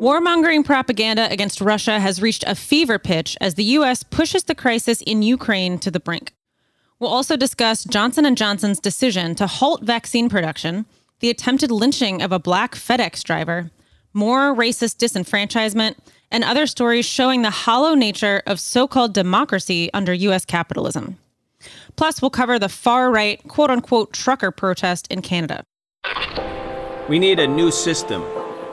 Warmongering propaganda against Russia has reached a fever pitch as the US pushes the crisis in Ukraine to the brink. We'll also discuss Johnson & Johnson's decision to halt vaccine production, the attempted lynching of a black FedEx driver, more racist disenfranchisement, and other stories showing the hollow nature of so-called democracy under US capitalism. Plus, we'll cover the far-right quote-unquote trucker protest in Canada. We need a new system.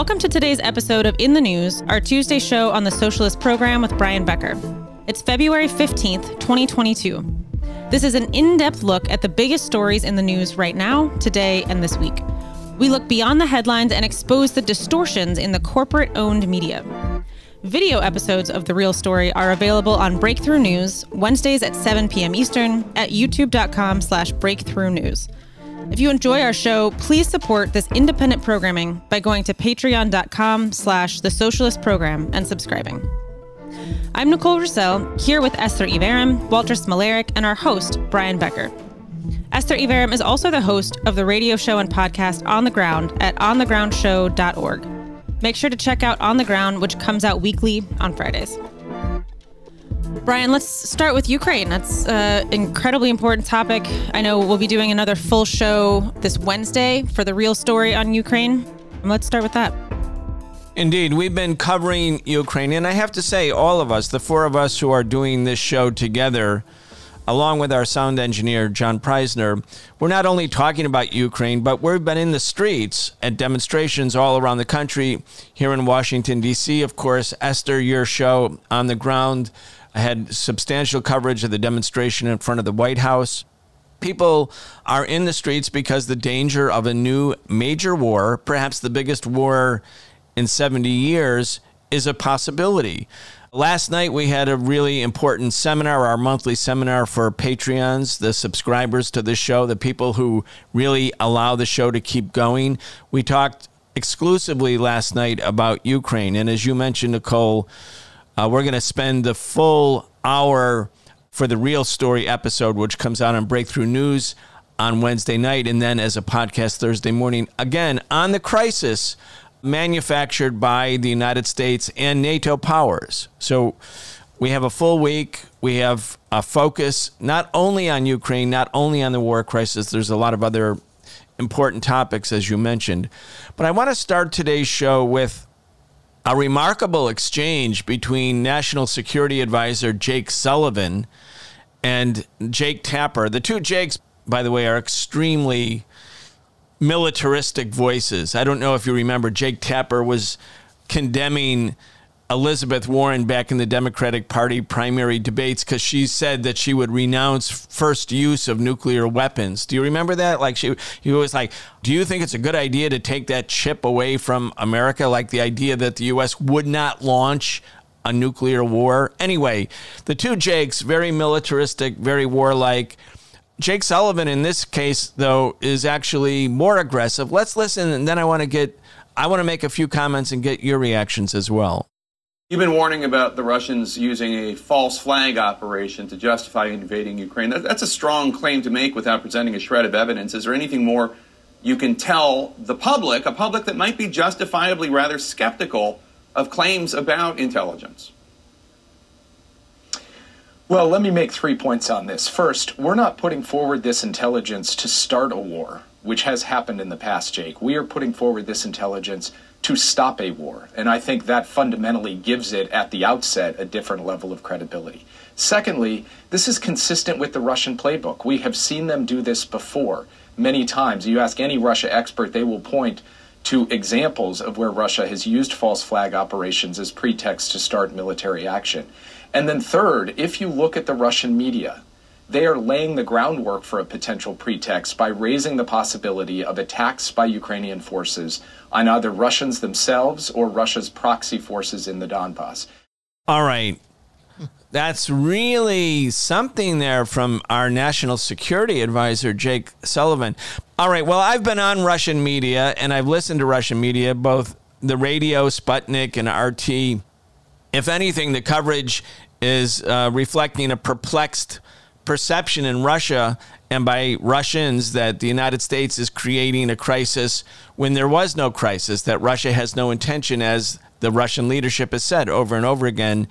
Welcome to today's episode of In the News, our Tuesday show on the Socialist Program with Brian Becker. It's February 15th, 2022. This is an in depth look at the biggest stories in the news right now, today, and this week. We look beyond the headlines and expose the distortions in the corporate owned media. Video episodes of The Real Story are available on Breakthrough News, Wednesdays at 7 p.m. Eastern, at youtube.com slash breakthrough news. If you enjoy our show, please support this independent programming by going to patreon.com slash the socialist program and subscribing. I'm Nicole Roussell, here with Esther Iverem, Walter Smolarek, and our host, Brian Becker. Esther Iverem is also the host of the radio show and podcast On the Ground at onthegroundshow.org. Make sure to check out On the Ground, which comes out weekly on Fridays. Brian, let's start with Ukraine. That's an incredibly important topic. I know we'll be doing another full show this Wednesday for the real story on Ukraine. Let's start with that. Indeed, we've been covering Ukraine, and I have to say, all of us, the four of us who are doing this show together, along with our sound engineer, John Preisner, we're not only talking about Ukraine, but we've been in the streets at demonstrations all around the country, here in Washington, D.C., of course. Esther, your show on the ground I had substantial coverage of the demonstration in front of the White House. People are in the streets because the danger of a new major war, perhaps the biggest war in 70 years, is a possibility. Last night, we had a really important seminar, our monthly seminar for Patreons, the subscribers to the show, the people who really allow the show to keep going. We talked exclusively last night about Ukraine. And as you mentioned, Nicole, uh, we're going to spend the full hour for the real story episode, which comes out on Breakthrough News on Wednesday night and then as a podcast Thursday morning. Again, on the crisis manufactured by the United States and NATO powers. So we have a full week. We have a focus not only on Ukraine, not only on the war crisis, there's a lot of other important topics, as you mentioned. But I want to start today's show with a remarkable exchange between National Security Advisor Jake Sullivan and Jake Tapper. The two Jakes, by the way, are extremely militaristic voices. I don't know if you remember, Jake Tapper was condemning Elizabeth Warren back in the Democratic Party primary debates because she said that she would renounce first use of nuclear weapons. Do you remember that? Like she, he was like, "Do you think it's a good idea to take that chip away from America?" Like the idea that the U.S. would not launch a nuclear war. Anyway, the two Jakes, very militaristic, very warlike. Jake Sullivan, in this case, though, is actually more aggressive. Let's listen, and then I want to get, I want to make a few comments and get your reactions as well. You've been warning about the Russians using a false flag operation to justify invading Ukraine. That's a strong claim to make without presenting a shred of evidence. Is there anything more you can tell the public, a public that might be justifiably rather skeptical of claims about intelligence? Well, let me make three points on this. First, we're not putting forward this intelligence to start a war, which has happened in the past, Jake. We are putting forward this intelligence to stop a war. And I think that fundamentally gives it, at the outset, a different level of credibility. Secondly, this is consistent with the Russian playbook. We have seen them do this before many times. You ask any Russia expert, they will point to examples of where Russia has used false flag operations as pretext to start military action. And then, third, if you look at the Russian media, they are laying the groundwork for a potential pretext by raising the possibility of attacks by Ukrainian forces on either Russians themselves or Russia's proxy forces in the Donbass. All right. That's really something there from our national security advisor, Jake Sullivan. All right. Well, I've been on Russian media and I've listened to Russian media, both the radio, Sputnik, and RT. If anything, the coverage is uh, reflecting a perplexed perception in Russia and by Russians that the United States is creating a crisis when there was no crisis, that Russia has no intention, as the Russian leadership has said over and over again,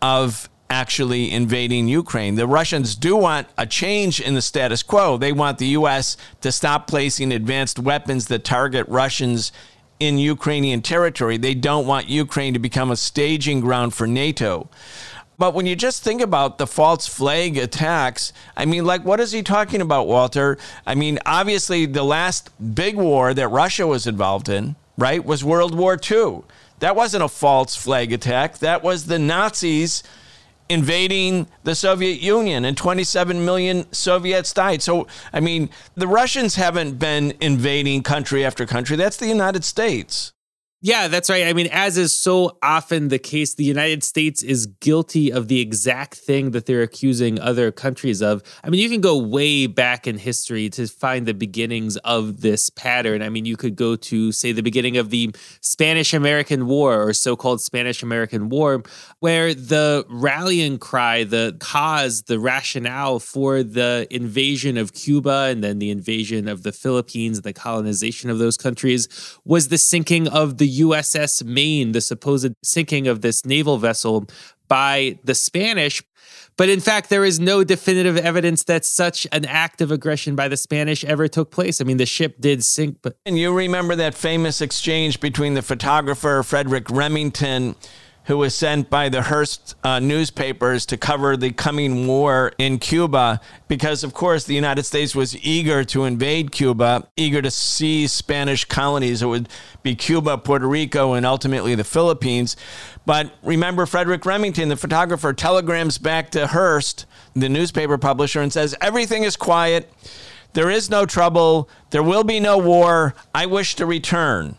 of actually invading Ukraine. The Russians do want a change in the status quo. They want the U.S. to stop placing advanced weapons that target Russians in Ukrainian territory. They don't want Ukraine to become a staging ground for NATO. But when you just think about the false flag attacks, I mean, like, what is he talking about, Walter? I mean, obviously, the last big war that Russia was involved in, right, was World War II. That wasn't a false flag attack. That was the Nazis invading the Soviet Union and 27 million Soviets died. So, I mean, the Russians haven't been invading country after country. That's the United States. Yeah, that's right. I mean, as is so often the case, the United States is guilty of the exact thing that they're accusing other countries of. I mean, you can go way back in history to find the beginnings of this pattern. I mean, you could go to, say, the beginning of the Spanish American War or so called Spanish American War, where the rallying cry, the cause, the rationale for the invasion of Cuba and then the invasion of the Philippines, the colonization of those countries, was the sinking of the USS Maine, the supposed sinking of this naval vessel by the Spanish. But in fact, there is no definitive evidence that such an act of aggression by the Spanish ever took place. I mean, the ship did sink, but. And you remember that famous exchange between the photographer Frederic Remington who was sent by the Hearst uh, newspapers to cover the coming war in Cuba because, of course, the United States was eager to invade Cuba, eager to seize Spanish colonies. It would be Cuba, Puerto Rico, and ultimately the Philippines. But remember, Frederic Remington, the photographer, telegrams back to Hearst, the newspaper publisher, and says, Everything is quiet. There is no trouble. There will be no war. I wish to return.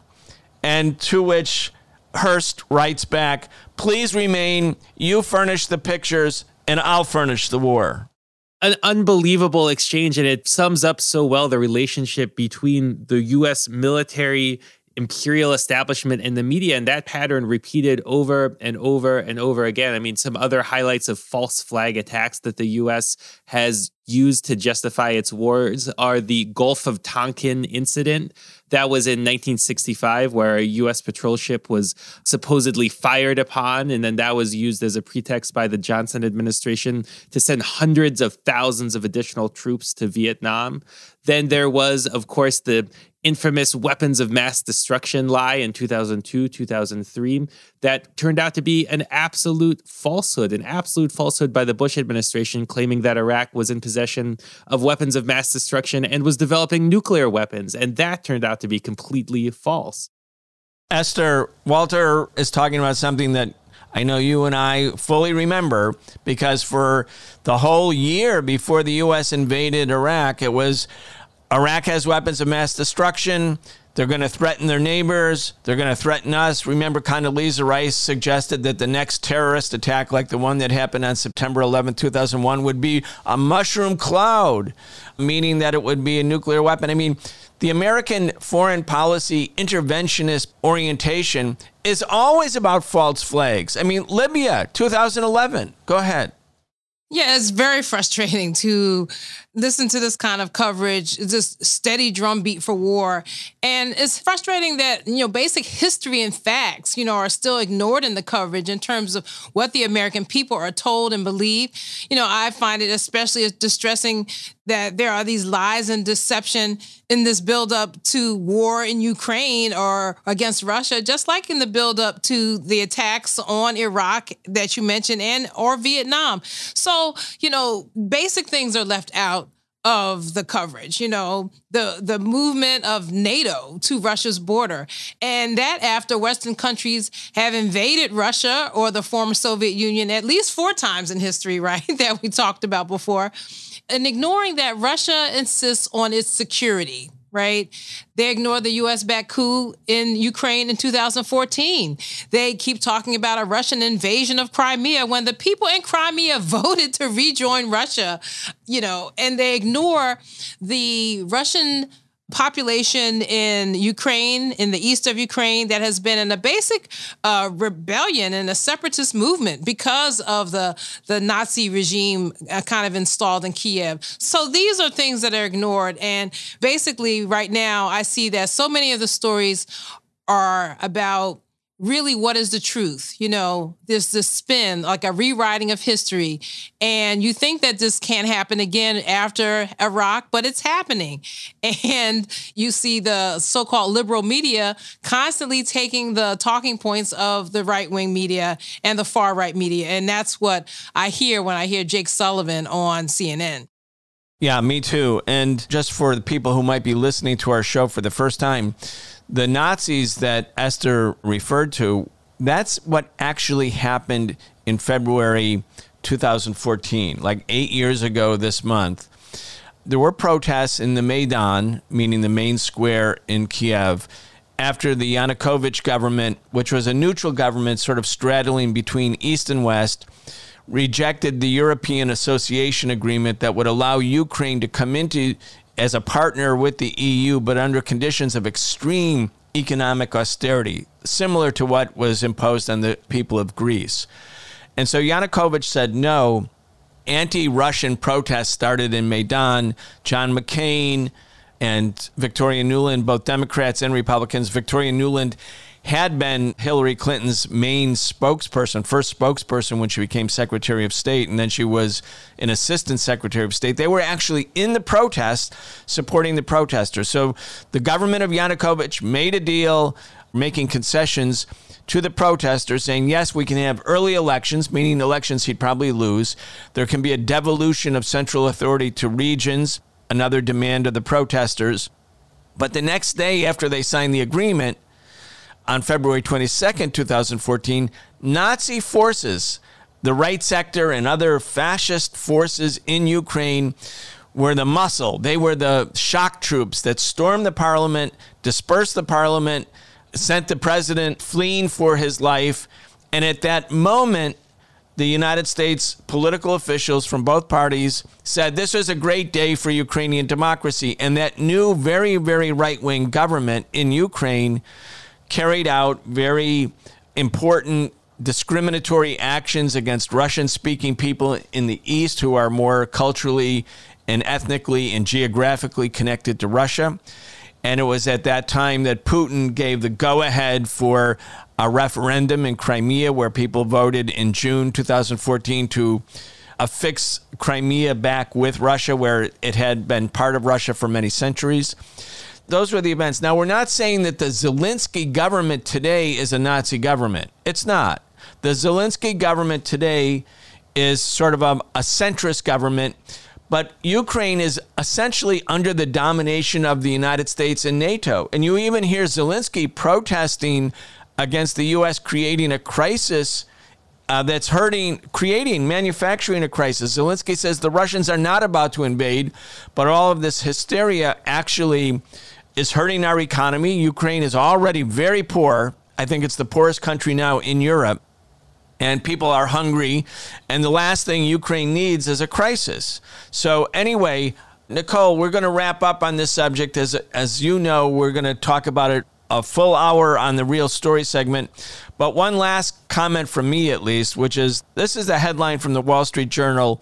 And to which Hearst writes back, please remain. You furnish the pictures, and I'll furnish the war. An unbelievable exchange, and it sums up so well the relationship between the U.S. military imperial establishment and the media and that pattern repeated over and over and over again i mean some other highlights of false flag attacks that the us has used to justify its wars are the gulf of tonkin incident that was in 1965, where a U.S. patrol ship was supposedly fired upon, and then that was used as a pretext by the Johnson administration to send hundreds of thousands of additional troops to Vietnam. Then there was, of course, the infamous weapons of mass destruction lie in 2002, 2003, that turned out to be an absolute falsehood, an absolute falsehood by the Bush administration claiming that Iraq was in possession of weapons of mass destruction and was developing nuclear weapons. And that turned out to be completely false. Esther, Walter is talking about something that I know you and I fully remember because for the whole year before the U.S. invaded Iraq, it was Iraq has weapons of mass destruction. They're going to threaten their neighbors. They're going to threaten us. Remember, Condoleezza Rice suggested that the next terrorist attack, like the one that happened on September 11, 2001, would be a mushroom cloud, meaning that it would be a nuclear weapon. I mean, the American foreign policy interventionist orientation is always about false flags. I mean, Libya, 2011. Go ahead. Yeah, it's very frustrating to listen to this kind of coverage, this steady drumbeat for war. And it's frustrating that, you know, basic history and facts, you know, are still ignored in the coverage in terms of what the American people are told and believe. You know, I find it especially distressing that there are these lies and deception in this buildup to war in Ukraine or against Russia, just like in the buildup to the attacks on Iraq that you mentioned and or Vietnam. So, you know, basic things are left out of the coverage, you know, the the movement of NATO to Russia's border. And that after Western countries have invaded Russia or the former Soviet Union at least four times in history, right? that we talked about before. And ignoring that Russia insists on its security right? They ignore the US backed coup in Ukraine in 2014. They keep talking about a Russian invasion of Crimea when the people in Crimea voted to rejoin Russia, you know, and they ignore the Russian population in Ukraine, in the east of Ukraine, that has been in a basic uh, rebellion and a separatist movement because of the, the Nazi regime uh, kind of installed in Kiev. So these are things that are ignored. And basically, right now, I see that so many of the stories are about really what is the truth? You know there's this spin like a rewriting of history. And you think that this can't happen again after iraq but it's happening. And you see the so-called liberal media constantly taking the talking points of the right-wing media and the far-right media. And that's what i hear when i hear jake sullivan on cnn yeah, me too. And just for the people who might be listening to our show for the first time, the Nazis that Esther referred to, that's what actually happened in February 2014, like eight years ago this month. There were protests in the Maidan, meaning the main square in Kiev, after the Yanukovych government, which was a neutral government sort of straddling between East and West, rejected the European Association Agreement that would allow Ukraine to come into as a partner with the EU, but under conditions of extreme economic austerity, similar to what was imposed on the people of Greece. And so Yanukovych said no. Anti Russian protests started in Maidan. John McCain and Victoria Nuland, both Democrats and Republicans, Victoria Nuland had been Hillary Clinton's main spokesperson, first spokesperson when she became Secretary of State, and then she was an Assistant Secretary of State. They were actually in the protest supporting the protesters. So the government of Yanukovych made a deal, making concessions to the protesters, saying, yes, we can have early elections, meaning elections he'd probably lose. There can be a devolution of central authority to regions, another demand of the protesters. But the next day after they signed the agreement, on February 22nd, 2014, Nazi forces, the right sector and other fascist forces in Ukraine were the muscle. They were the shock troops that stormed the parliament, dispersed the parliament, sent the president fleeing for his life. And at that moment, the United States political officials from both parties said this was a great day for Ukrainian democracy. And that new, very, very right wing government in Ukraine carried out very important discriminatory actions against Russian speaking people in the East who are more culturally and ethnically and geographically connected to Russia. And it was at that time that Putin gave the go ahead for a referendum in Crimea where people voted in June 2014 to affix Crimea back with Russia, where it had been part of Russia for many centuries those were the events. Now, we're not saying that the Zelensky government today is a Nazi government. It's not. The Zelensky government today is sort of a, a centrist government, but Ukraine is essentially under the domination of the United States and NATO. And you even hear Zelensky protesting against the U.S. creating a crisis. Uh, that's hurting, creating, manufacturing a crisis. Zelensky says the Russians are not about to invade, but all of this hysteria actually is hurting our economy. Ukraine is already very poor. I think it's the poorest country now in Europe. And people are hungry. And the last thing Ukraine needs is a crisis. So, anyway, Nicole, we're going to wrap up on this subject. As, as you know, we're going to talk about it a full hour on the real story segment. But one last comment from me, at least, which is this is the headline from the Wall Street Journal.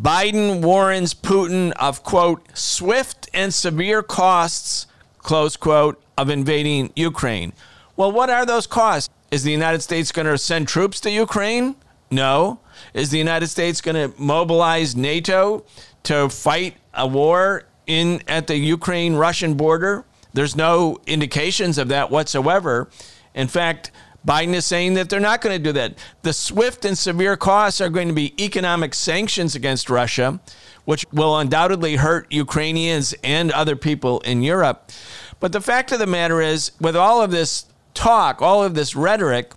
Biden warns Putin of, quote, swift and severe costs close quote, of invading Ukraine. Well, what are those costs? Is the United States going to send troops to Ukraine? No. Is the United States going to mobilize NATO to fight a war in at the Ukraine Russian border? There's no indications of that whatsoever. In fact, Biden is saying that they're not going to do that. The swift and severe costs are going to be economic sanctions against Russia, which will undoubtedly hurt Ukrainians and other people in Europe. But the fact of the matter is, with all of this talk, all of this rhetoric,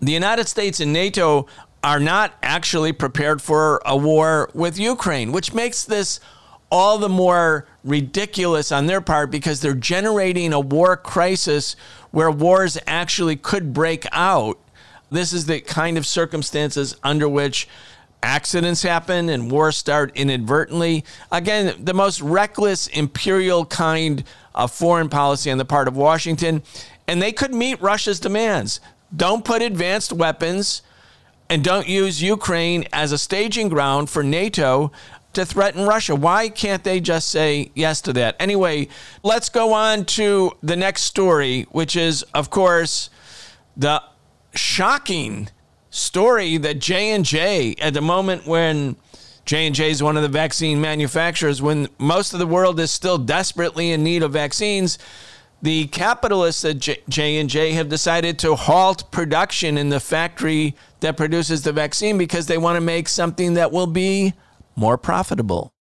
the United States and NATO are not actually prepared for a war with Ukraine, which makes this all the more ridiculous on their part because they're generating a war crisis where wars actually could break out. This is the kind of circumstances under which accidents happen and wars start inadvertently. Again, the most reckless imperial kind of foreign policy on the part of Washington. And they could meet Russia's demands. Don't put advanced weapons and don't use Ukraine as a staging ground for NATO to threaten Russia. Why can't they just say yes to that? Anyway, let's go on to the next story, which is, of course, the shocking story that J&J at the moment when J&J is one of the vaccine manufacturers when most of the world is still desperately in need of vaccines, the capitalists at J&J have decided to halt production in the factory that produces the vaccine because they want to make something that will be more profitable.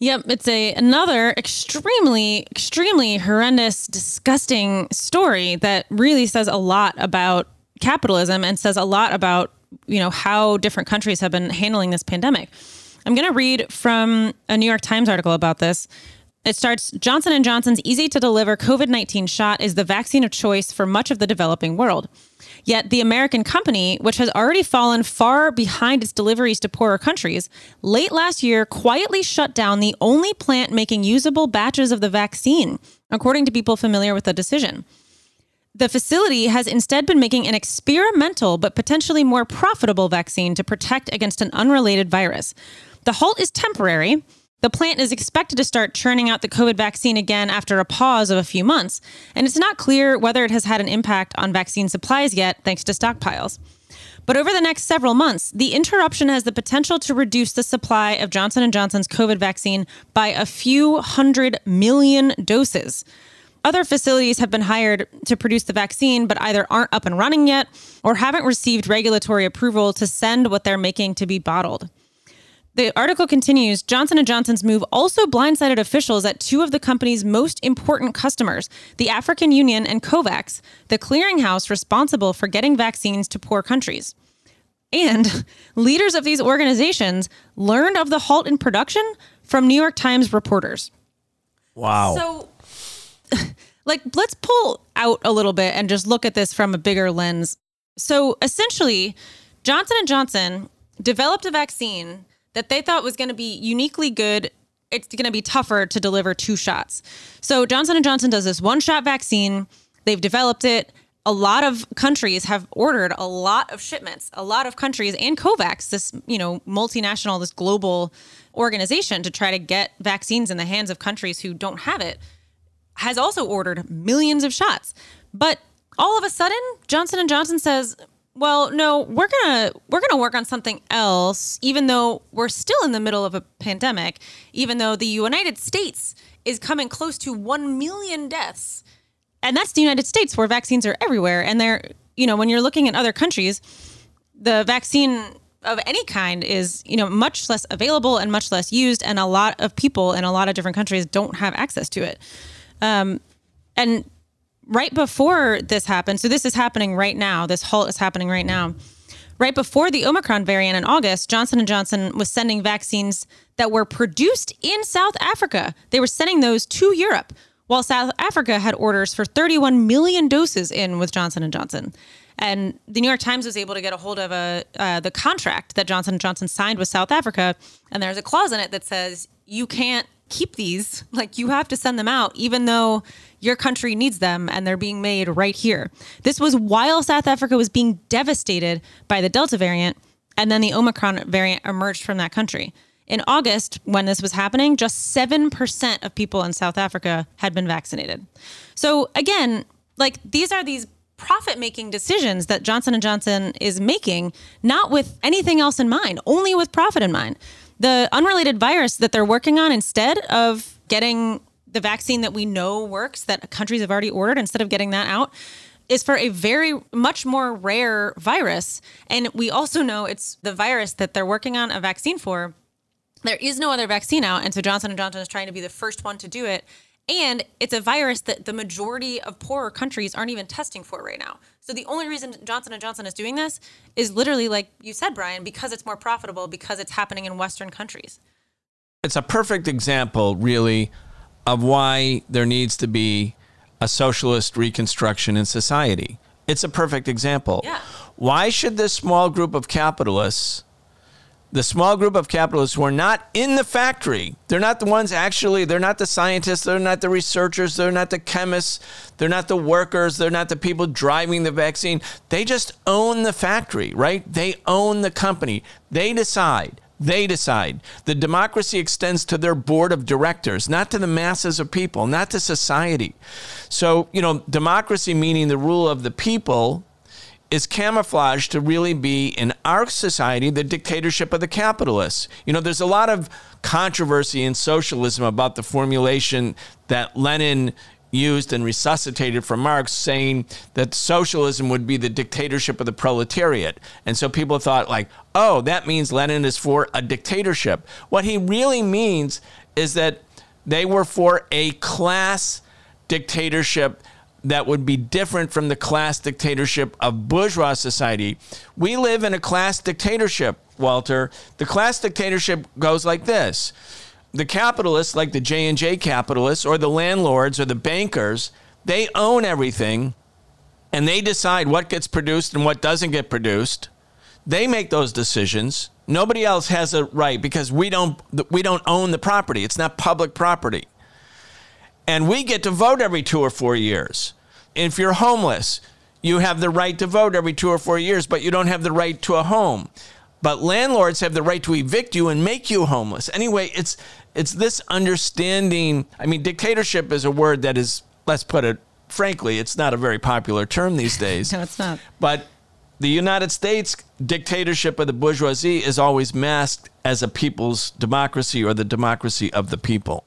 Yep, it's a another extremely extremely horrendous disgusting story that really says a lot about capitalism and says a lot about, you know, how different countries have been handling this pandemic. I'm going to read from a New York Times article about this. It starts Johnson & Johnson's easy to deliver COVID-19 shot is the vaccine of choice for much of the developing world. Yet the American company, which has already fallen far behind its deliveries to poorer countries, late last year quietly shut down the only plant making usable batches of the vaccine, according to people familiar with the decision. The facility has instead been making an experimental but potentially more profitable vaccine to protect against an unrelated virus. The halt is temporary the plant is expected to start churning out the COVID vaccine again after a pause of a few months, and it's not clear whether it has had an impact on vaccine supplies yet, thanks to stockpiles. But over the next several months, the interruption has the potential to reduce the supply of Johnson & Johnson's COVID vaccine by a few hundred million doses. Other facilities have been hired to produce the vaccine, but either aren't up and running yet or haven't received regulatory approval to send what they're making to be bottled. The article continues Johnson & Johnson's move also blindsided officials at two of the company's most important customers, the African Union and COVAX, the clearinghouse responsible for getting vaccines to poor countries. And leaders of these organizations learned of the halt in production from New York Times reporters. Wow. So like let's pull out a little bit and just look at this from a bigger lens. So essentially, Johnson & Johnson developed a vaccine that they thought was going to be uniquely good it's going to be tougher to deliver two shots. So Johnson & Johnson does this one-shot vaccine. They've developed it. A lot of countries have ordered a lot of shipments. A lot of countries and COVAX, this, you know, multinational, this global organization to try to get vaccines in the hands of countries who don't have it, has also ordered millions of shots. But all of a sudden, Johnson & Johnson says, well, no, we're gonna we're gonna work on something else, even though we're still in the middle of a pandemic. Even though the United States is coming close to one million deaths, and that's the United States where vaccines are everywhere. And they're you know when you're looking at other countries, the vaccine of any kind is you know much less available and much less used, and a lot of people in a lot of different countries don't have access to it. Um, and right before this happened, so this is happening right now. This halt is happening right now. Right before the Omicron variant in August, Johnson & Johnson was sending vaccines that were produced in South Africa. They were sending those to Europe, while South Africa had orders for 31 million doses in with Johnson & Johnson. And the New York Times was able to get a hold of a uh, the contract that Johnson & Johnson signed with South Africa, and there's a clause in it that says you can't keep these. Like you have to send them out, even though your country needs them and they're being made right here. This was while South Africa was being devastated by the Delta variant, and then the Omicron variant emerged from that country. In August, when this was happening, just 7% of people in South Africa had been vaccinated. So again, like these are these profit making decisions that Johnson & Johnson is making not with anything else in mind, only with profit in mind the unrelated virus that they're working on instead of getting the vaccine that we know works that countries have already ordered instead of getting that out is for a very much more rare virus. And we also know it's the virus that they're working on a vaccine for. There is no other vaccine out. And so Johnson & Johnson is trying to be the first one to do it. And it's a virus that the majority of poorer countries aren't even testing for right now. So the only reason Johnson & Johnson is doing this is literally like you said Brian because it's more profitable because it's happening in western countries. It's a perfect example really of why there needs to be a socialist reconstruction in society. It's a perfect example. Yeah. Why should this small group of capitalists, the small group of capitalists who are not in the factory, they're not the ones actually, they're not the scientists, they're not the researchers, they're not the chemists, they're not the workers, they're not the people driving the vaccine. They just own the factory, right? They own the company. They decide they decide. The democracy extends to their board of directors, not to the masses of people, not to society. So, you know, democracy meaning the rule of the people is camouflaged to really be in our society the dictatorship of the capitalists. You know, there's a lot of controversy in socialism about the formulation that Lenin used and resuscitated from Marx, saying that socialism would be the dictatorship of the proletariat. And so people thought, like, oh, that means Lenin is for a dictatorship. What he really means is that they were for a class dictatorship that would be different from the class dictatorship of bourgeois society. We live in a class dictatorship, Walter. The class dictatorship goes like this the capitalists, like the J and J capitalists, or the landlords, or the bankers, they own everything, and they decide what gets produced and what doesn't get produced. They make those decisions. Nobody else has a right because we don't we don't own the property. It's not public property. And we get to vote every 2 or 4 years. If you're homeless, you have the right to vote every 2 or 4 years, but you don't have the right to a home. But landlords have the right to evict you and make you homeless. Anyway, it's it's this understanding. I mean, dictatorship is a word that is, let's put it frankly, it's not a very popular term these days. no, it's not. But the United States dictatorship of the bourgeoisie is always masked as a people's democracy or the democracy of the people.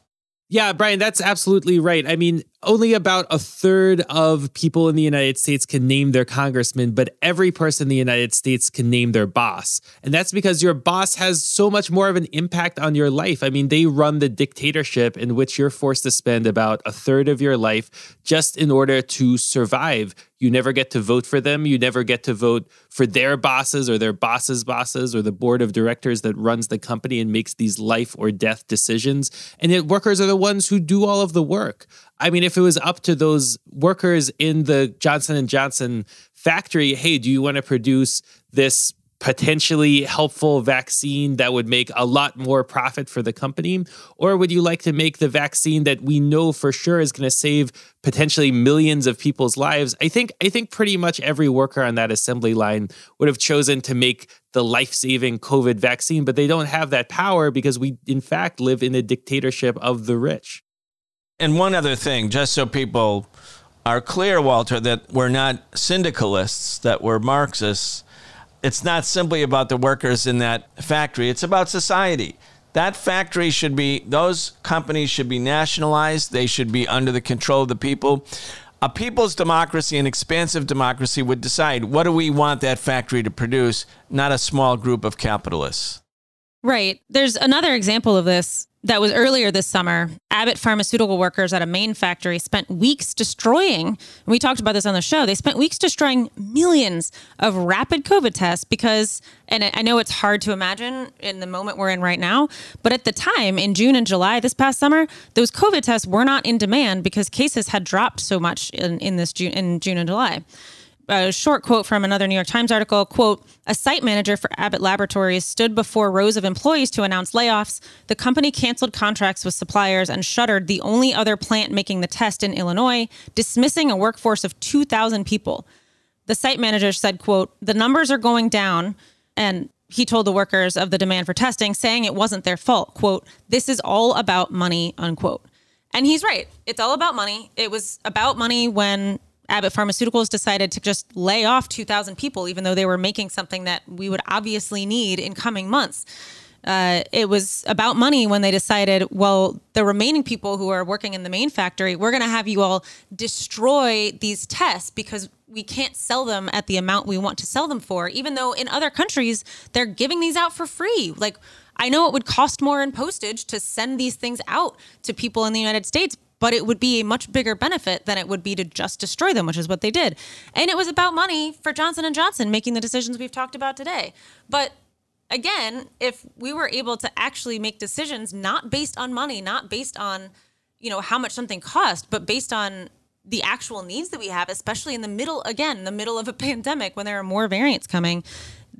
Yeah, Brian, that's absolutely right. I mean, only about a third of people in the United States can name their congressman, but every person in the United States can name their boss. And that's because your boss has so much more of an impact on your life. I mean, they run the dictatorship in which you're forced to spend about a third of your life just in order to survive. You never get to vote for them. You never get to vote for their bosses or their bosses' bosses or the board of directors that runs the company and makes these life or death decisions. And yet, workers are the ones who do all of the work. I mean, if it was up to those workers in the Johnson and Johnson factory, hey, do you want to produce this potentially helpful vaccine that would make a lot more profit for the company? Or would you like to make the vaccine that we know for sure is going to save potentially millions of people's lives? I think I think pretty much every worker on that assembly line would have chosen to make the life-saving COVID vaccine, but they don't have that power because we in fact live in a dictatorship of the rich. And one other thing, just so people are clear, Walter, that we're not syndicalists, that we're Marxists. It's not simply about the workers in that factory, it's about society. That factory should be, those companies should be nationalized. They should be under the control of the people. A people's democracy, an expansive democracy, would decide what do we want that factory to produce, not a small group of capitalists. Right. There's another example of this that was earlier this summer. Abbott pharmaceutical workers at a Maine factory spent weeks destroying, and we talked about this on the show, they spent weeks destroying millions of rapid COVID tests because, and I know it's hard to imagine in the moment we're in right now, but at the time in June and July this past summer, those COVID tests were not in demand because cases had dropped so much in, in this June, in June and July a short quote from another New York Times article. Quote a site manager for Abbott Laboratories stood before rows of employees to announce layoffs. The company canceled contracts with suppliers and shuttered the only other plant making the test in Illinois dismissing a workforce of 2000 people. The site manager said quote the numbers are going down and he told the workers of the demand for testing saying it wasn't their fault. Quote this is all about money unquote. And he's right. It's all about money. It was about money when Abbott Pharmaceuticals decided to just lay off 2,000 people, even though they were making something that we would obviously need in coming months. Uh, it was about money when they decided, well, the remaining people who are working in the main factory, we're going to have you all destroy these tests because we can't sell them at the amount we want to sell them for, even though in other countries they're giving these out for free. Like, I know it would cost more in postage to send these things out to people in the United States, but it would be a much bigger benefit than it would be to just destroy them, which is what they did. And it was about money for Johnson and Johnson making the decisions we've talked about today. But again, if we were able to actually make decisions not based on money, not based on, you know, how much something cost, but based on the actual needs that we have, especially in the middle, again, the middle of a pandemic when there are more variants coming,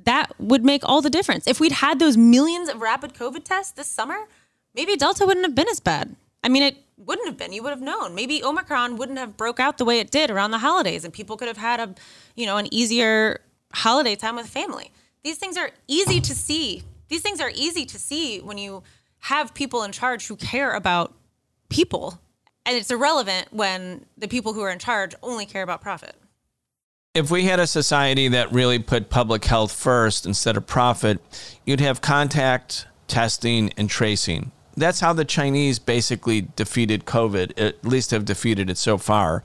that would make all the difference. If we'd had those millions of rapid COVID tests this summer, maybe Delta wouldn't have been as bad. I mean, it wouldn't have been. You would have known. Maybe Omicron wouldn't have broke out the way it did around the holidays, and people could have had a, you know, an easier holiday time with family. These things are easy to see. These things are easy to see when you have people in charge who care about people and it's irrelevant when the people who are in charge only care about profit. If we had a society that really put public health first instead of profit, you'd have contact testing and tracing. That's how the Chinese basically defeated COVID, at least have defeated it so far.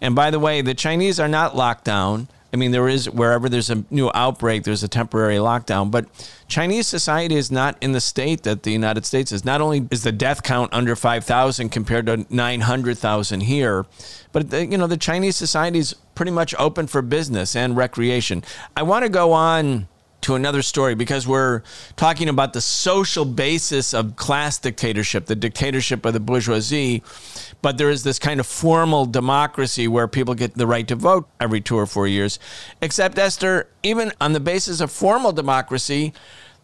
And by the way, the Chinese are not locked down. I mean, there is wherever there's a new outbreak, there's a temporary lockdown. But Chinese society is not in the state that the United States is. Not only is the death count under 5,000 compared to 900,000 here, but the, you know the Chinese society is pretty much open for business and recreation. I want to go on to another story because we're talking about the social basis of class dictatorship, the dictatorship of the bourgeoisie. But there is this kind of formal democracy where people get the right to vote every two or four years. Except, Esther, even on the basis of formal democracy,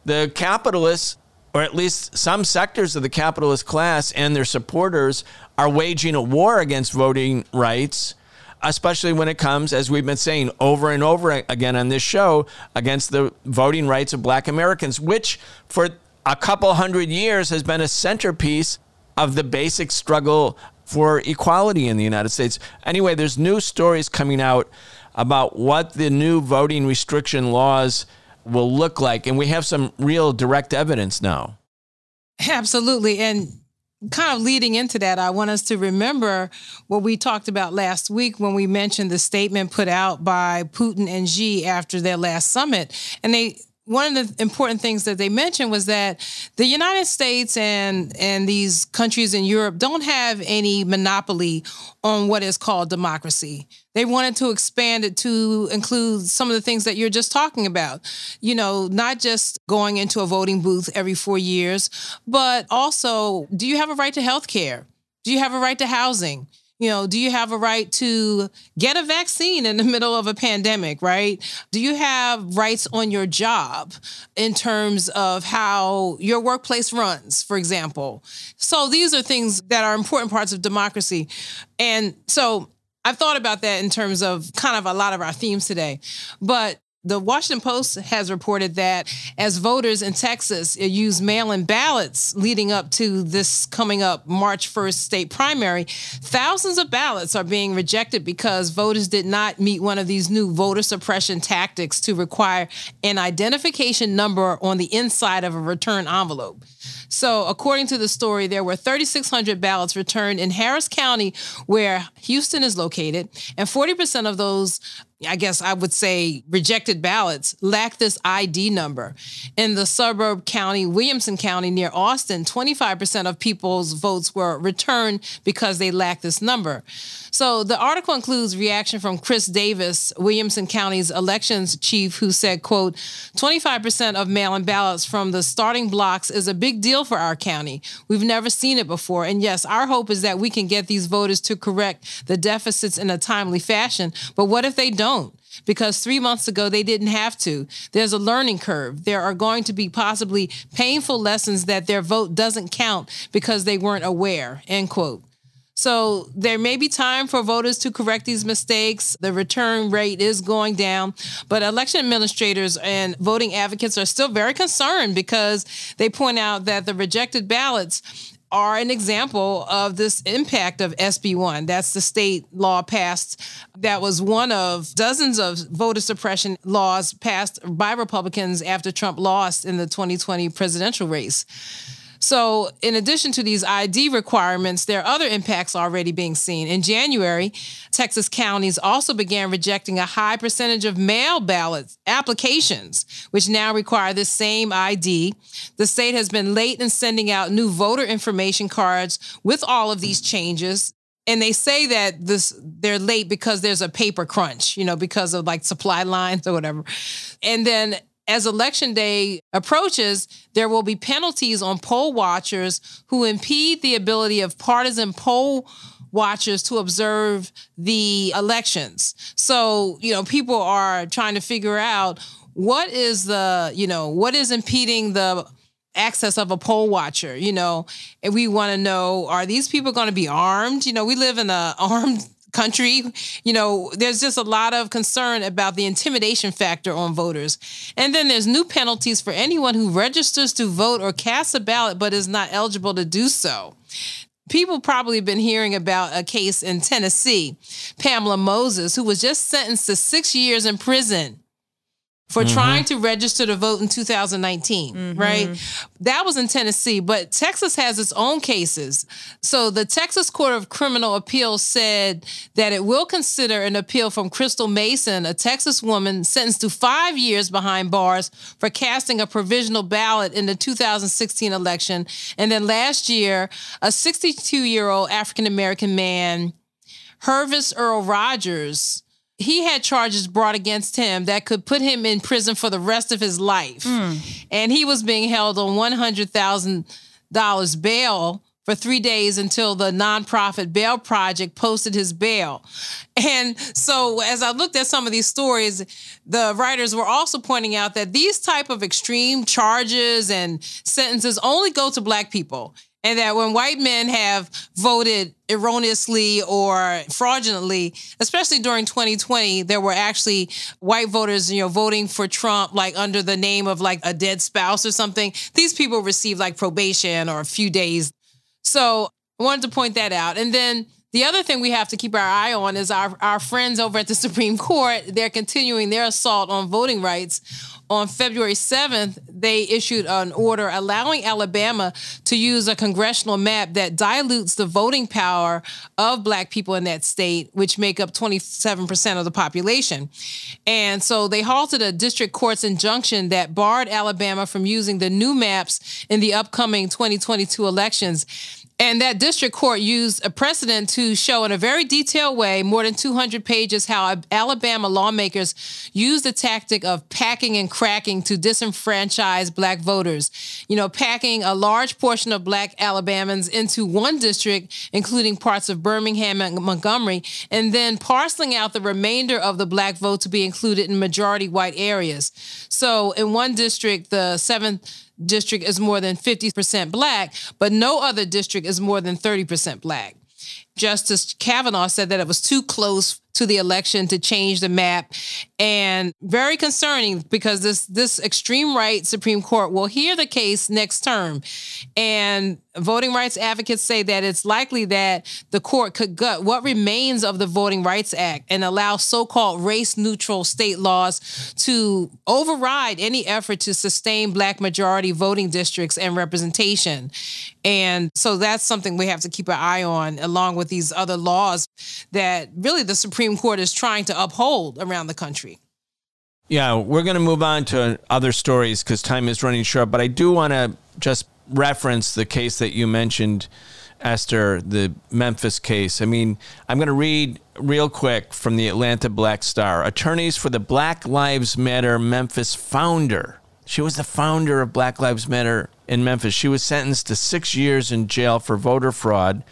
the capitalists, or at least some sectors of the capitalist class and their supporters, are waging a war against voting rights especially when it comes, as we've been saying over and over again on this show, against the voting rights of black Americans, which for a couple hundred years has been a centerpiece of the basic struggle for equality in the United States. Anyway, there's new stories coming out about what the new voting restriction laws will look like. And we have some real direct evidence now. Absolutely. And kind of leading into that, I want us to remember what we talked about last week when we mentioned the statement put out by Putin and Xi after their last summit. And they one of the important things that they mentioned was that the United States and and these countries in Europe don't have any monopoly on what is called democracy. They wanted to expand it to include some of the things that you're just talking about. You know, not just going into a voting booth every 4 years, but also do you have a right to health care? Do you have a right to housing? You know, do you have a right to get a vaccine in the middle of a pandemic, right? Do you have rights on your job in terms of how your workplace runs, for example? So these are things that are important parts of democracy. And so I've thought about that in terms of kind of a lot of our themes today. But the Washington Post has reported that as voters in Texas uh, use mail in ballots leading up to this coming up March 1st state primary, thousands of ballots are being rejected because voters did not meet one of these new voter suppression tactics to require an identification number on the inside of a return envelope. So, according to the story, there were 3,600 ballots returned in Harris County, where Houston is located, and 40% of those I guess I would say rejected ballots lack this ID number. In the suburb county, Williamson County near Austin, 25% of people's votes were returned because they lack this number. So the article includes reaction from Chris Davis, Williamson County's elections chief, who said, quote, 25% of mail-in ballots from the starting blocks is a big deal for our county. We've never seen it before. And yes, our hope is that we can get these voters to correct the deficits in a timely fashion. But what if they don't? because three months ago they didn't have to. There's a learning curve. There are going to be possibly painful lessons that their vote doesn't count because they weren't aware. End quote. So there may be time for voters to correct these mistakes. The return rate is going down, but election administrators and voting advocates are still very concerned because they point out that the rejected ballots are an example of this impact of SB1. That's the state law passed. That was one of dozens of voter suppression laws passed by Republicans after Trump lost in the 2020 presidential race. So, in addition to these ID requirements, there are other impacts already being seen. In January, Texas counties also began rejecting a high percentage of mail ballot applications, which now require the same ID. The state has been late in sending out new voter information cards with all of these changes and they say that this they're late because there's a paper crunch, you know, because of like supply lines or whatever. And then as election day approaches, there will be penalties on poll watchers who impede the ability of partisan poll watchers to observe the elections. So, you know, people are trying to figure out what is the, you know, what is impeding the access of a poll watcher, you know, and we want to know are these people going to be armed? You know, we live in a armed country. You know, there's just a lot of concern about the intimidation factor on voters. And then there's new penalties for anyone who registers to vote or casts a ballot but is not eligible to do so. People probably been hearing about a case in Tennessee, Pamela Moses, who was just sentenced to six years in prison for mm-hmm. trying to register to vote in 2019, mm-hmm. right? That was in Tennessee, but Texas has its own cases. So the Texas Court of Criminal Appeals said that it will consider an appeal from Crystal Mason, a Texas woman sentenced to five years behind bars for casting a provisional ballot in the 2016 election. And then last year, a 62 year old African American man, Hervis Earl Rogers, he had charges brought against him that could put him in prison for the rest of his life. Mm. And he was being held on $100,000 bail for three days until the nonprofit Bail Project posted his bail. And so as I looked at some of these stories, the writers were also pointing out that these type of extreme charges and sentences only go to black people and that when white men have voted erroneously or fraudulently, especially during 2020, there were actually white voters, you know, voting for Trump like under the name of like a dead spouse or something. These people received like probation or a few days. So I wanted to point that out. And then the other thing we have to keep our eye on is our, our friends over at the Supreme Court. They're continuing their assault on voting rights on February 7th, they issued an order allowing Alabama to use a congressional map that dilutes the voting power of black people in that state, which make up 27% of the population. And so they halted a district court's injunction that barred Alabama from using the new maps in the upcoming 2022 elections. And that district court used a precedent to show in a very detailed way, more than 200 pages, how Alabama lawmakers used the tactic of packing and cracking to disenfranchise black voters. You know, packing a large portion of black Alabamans into one district, including parts of Birmingham and Montgomery, and then parceling out the remainder of the black vote to be included in majority white areas. So in one district, the seventh district is more than 50% black, but no other district is more than 30% black. Justice Kavanaugh said that it was too close to the election to change the map and very concerning because this this extreme right Supreme Court will hear the case next term and voting rights advocates say that it's likely that the court could gut what remains of the Voting Rights Act and allow so-called race neutral state laws to override any effort to sustain black majority voting districts and representation and so that's something we have to keep an eye on along with these other laws that really the Supreme Court is trying to uphold around the country. Yeah, we're going to move on to other stories because time is running short. But I do want to just reference the case that you mentioned, Esther, the Memphis case. I mean, I'm going to read real quick from the Atlanta Black Star. Attorneys for the Black Lives Matter Memphis founder. She was the founder of Black Lives Matter in Memphis. She was sentenced to six years in jail for voter fraud.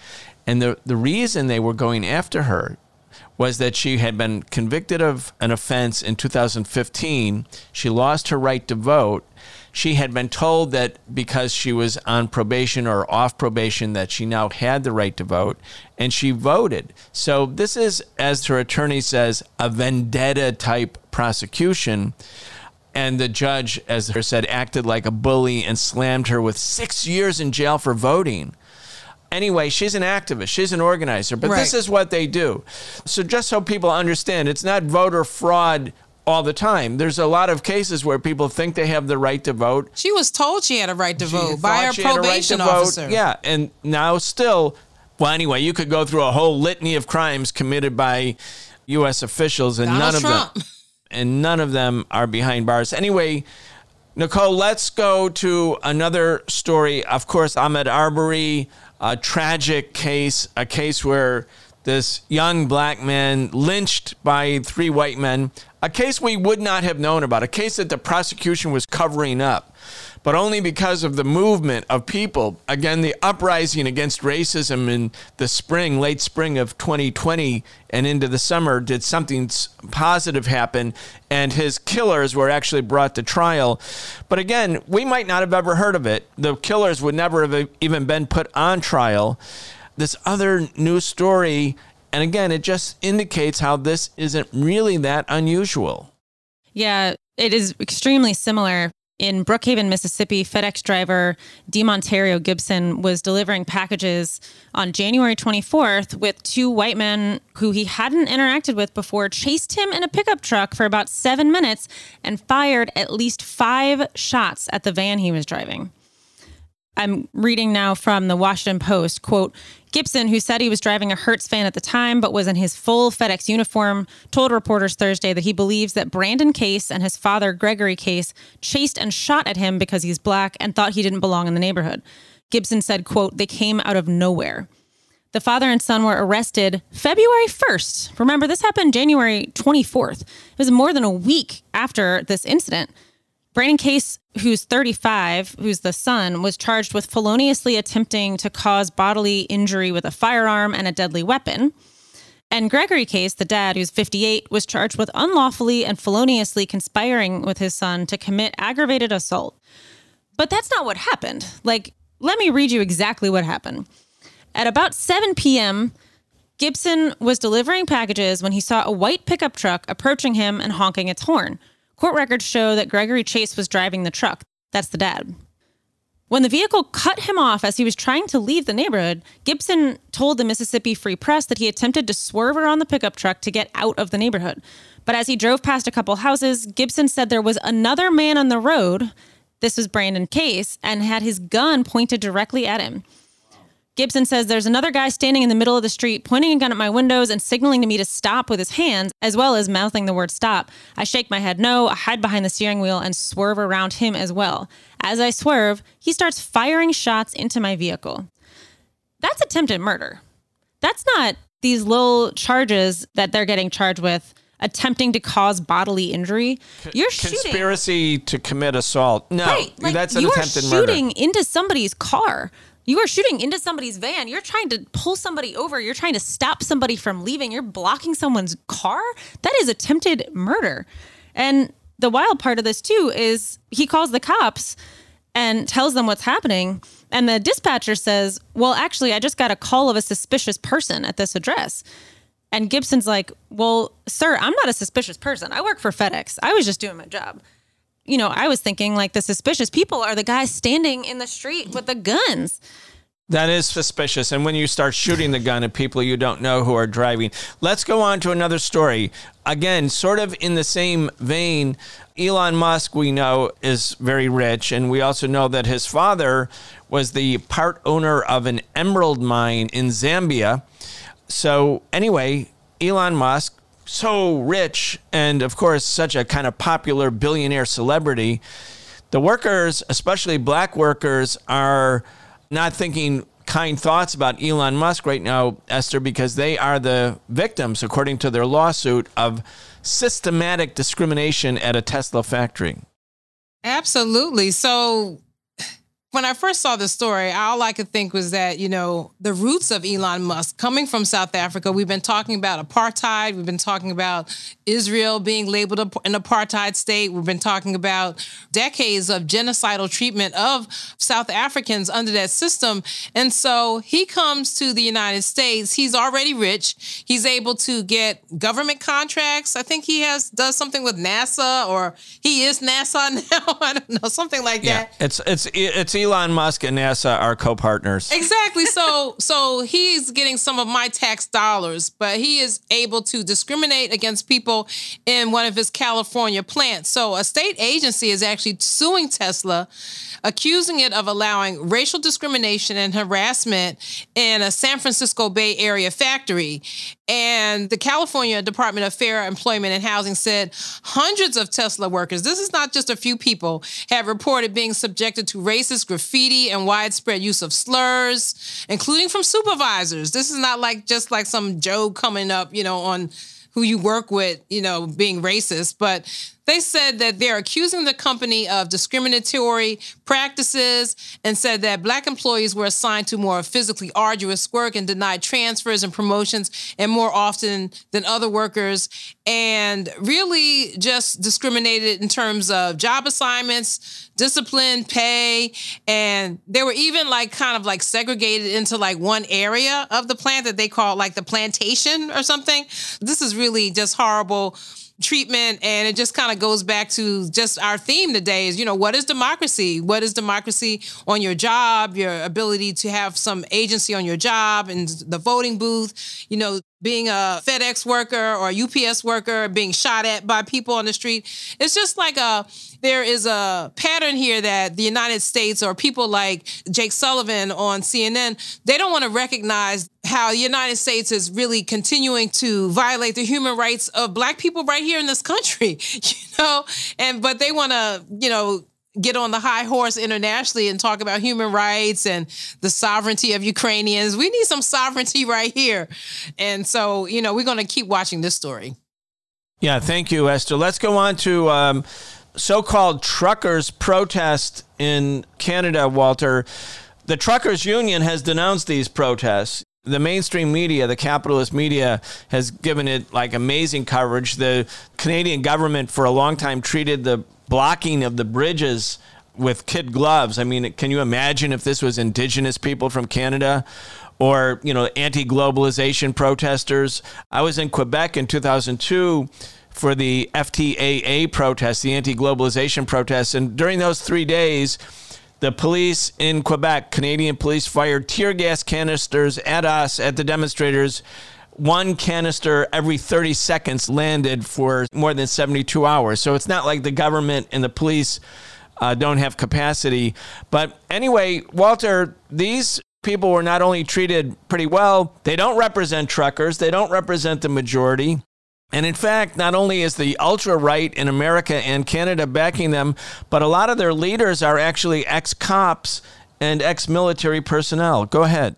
And the, the reason they were going after her was that she had been convicted of an offense in 2015. She lost her right to vote. She had been told that because she was on probation or off probation that she now had the right to vote and she voted. So this is as her attorney says a vendetta type prosecution and the judge as her said acted like a bully and slammed her with 6 years in jail for voting anyway, she's an activist, she's an organizer, but right. this is what they do. So, just so people understand, it's not voter fraud all the time. There's a lot of cases where people think they have the right to vote. She was told she had a right to She vote by her thought she had a right probation vote. officer. Yeah, and now still, well, anyway, you could go through a whole litany of crimes committed by U.S. officials, and Donald none of Trump. them, and none of them are behind bars. Anyway, Nicole, let's go to another story. Of course, Ahmaud Arbery, a tragic case, a case where this young black man lynched by three white men, a case we would not have known about, a case that the prosecution was covering up, but only because of the movement of people. Again, the uprising against racism in the spring, late spring of 2020 and into the summer, did something positive happen, and his killers were actually brought to trial. But again, we might not have ever heard of it. The killers would never have even been put on trial this other news story. And again, it just indicates how this isn't really that unusual. Yeah, it is extremely similar. In Brookhaven, Mississippi, FedEx driver D'Monterrio Gibson was delivering packages on January 24th with two white men who he hadn't interacted with before, chased him in a pickup truck for about seven minutes and fired at least five shots at the van he was driving. I'm reading now from the Washington Post. Quote Gibson, who said he was driving a Hertz van at the time but was in his full FedEx uniform, told reporters Thursday that he believes that Brandon Case and his father, Gregory Case, chased and shot at him because he's black and thought he didn't belong in the neighborhood. Gibson said, quote, they came out of nowhere. The father and son were arrested February 1st. Remember, this happened January 24th. It was more than a week after this incident. Brandon Case, who's 35, who's the son, was charged with feloniously attempting to cause bodily injury with a firearm and a deadly weapon. And Gregory Case, the dad, who's 58, was charged with unlawfully and feloniously conspiring with his son to commit aggravated assault. But that's not what happened. Like, let me read you exactly what happened. At about 7 p.m., Gibson was delivering packages when he saw a white pickup truck approaching him and honking its horn. Court records show that Gregory Chase was driving the truck. That's the dad. When the vehicle cut him off as he was trying to leave the neighborhood, Gibson told the Mississippi Free Press that he attempted to swerve around the pickup truck to get out of the neighborhood. But as he drove past a couple houses, Gibson said there was another man on the road. This was Brandon Case and had his gun pointed directly at him. Gibson says there's another guy standing in the middle of the street, pointing a gun at my windows and signaling to me to stop with his hands, as well as mouthing the word stop. I shake my head no, I hide behind the steering wheel and swerve around him as well. As I swerve, he starts firing shots into my vehicle. That's attempted murder. That's not these little charges that they're getting charged with attempting to cause bodily injury. You're shooting Conspiracy to commit assault. No, Right. Like that's an you are attempted murder. shooting into somebody's car. You are shooting into somebody's van. You're trying to pull somebody over. You're trying to stop somebody from leaving. You're blocking someone's car. That is attempted murder. And the wild part of this too is he calls the cops and tells them what's happening. And the dispatcher says, Well, actually, I just got a call of a suspicious person at this address. And Gibson's like, Well, sir, I'm not a suspicious person. I work for FedEx. I was just doing my job you know, I was thinking like the suspicious people are the guys standing in the street with the guns. That is suspicious. And when you start shooting the gun at people you don't know who are driving, let's go on to another story. Again, sort of in the same vein, Elon Musk, we know, is very rich. And we also know that his father was the part owner of an emerald mine in Zambia. So, anyway, Elon Musk, so rich and, of course, such a kind of popular billionaire celebrity, the workers, especially black workers, are not thinking kind thoughts about Elon Musk right now, Esther, because they are the victims, according to their lawsuit, of systematic discrimination at a Tesla factory. Absolutely. So when I first saw the story, all I could think was that, you know, the roots of Elon Musk coming from South Africa, we've been talking about apartheid. We've been talking about Israel being labeled an apartheid state. We've been talking about decades of genocidal treatment of South Africans under that system. And so he comes to the United States. He's already rich. He's able to get government contracts. I think he has does something with NASA or he is NASA now. I don't know, something like that. It's it's it's Elon Musk and NASA are co-partners. Exactly. So so he's getting some of my tax dollars, but he is able to discriminate against people in one of his California plants. So a state agency is actually suing Tesla, accusing it of allowing racial discrimination and harassment in a San Francisco Bay Area factory. And the California Department of Fair Employment and Housing said hundreds of Tesla workers, this is not just a few people, have reported being subjected to racist graffiti and widespread use of slurs, including from supervisors. This is not like just like some Joe coming up, you know, on who you work with, you know, being racist, but they said that they're accusing the company of discriminatory practices and said that black employees were assigned to more physically arduous work and denied transfers and promotions and more often than other workers and really just discriminated in terms of job assignments, discipline, pay, and they were even like kind of like segregated into like one area of the plant that they call like the plantation or something. This is really just horrible treatment and it just kind of goes back to just our theme today is you know what is democracy? What is democracy on your job your ability to have some agency on your job and the voting booth you know being a FedEx worker or a UPS worker being shot at by people on the street. It's just like a there is a pattern here that the United States or people like Jake Sullivan on CNN, they don't want to recognize how the United States is really continuing to violate the human rights of black people right here in this country, you know? And but they want to, you know, get on the high horse internationally and talk about human rights and the sovereignty of Ukrainians. We need some sovereignty right here. And so, you know, we're going to keep watching this story. Yeah, thank you, Esther. Let's go on to um, so called truckers' protest in Canada, Walter. The truckers' union has denounced these protests. The mainstream media, the capitalist media, has given it like amazing coverage. The Canadian government, for a long time, treated the blocking of the bridges with kid gloves. I mean, can you imagine if this was Indigenous people from Canada or, you know, anti globalization protesters? I was in Quebec in 2002 for the FTAA protests, the anti globalization protests. And during those three days, the police in Quebec, Canadian police, fired tear gas canisters at us, at the demonstrators. One canister every 30 seconds landed for more than 72 hours. So it's not like the government and the police uh, don't have capacity. But anyway, Walter, these people were not only treated pretty well, they don't represent truckers, they don't represent the majority. And in fact, not only is the ultra right in America and Canada backing them, but a lot of their leaders are actually ex cops and ex military personnel. Go ahead.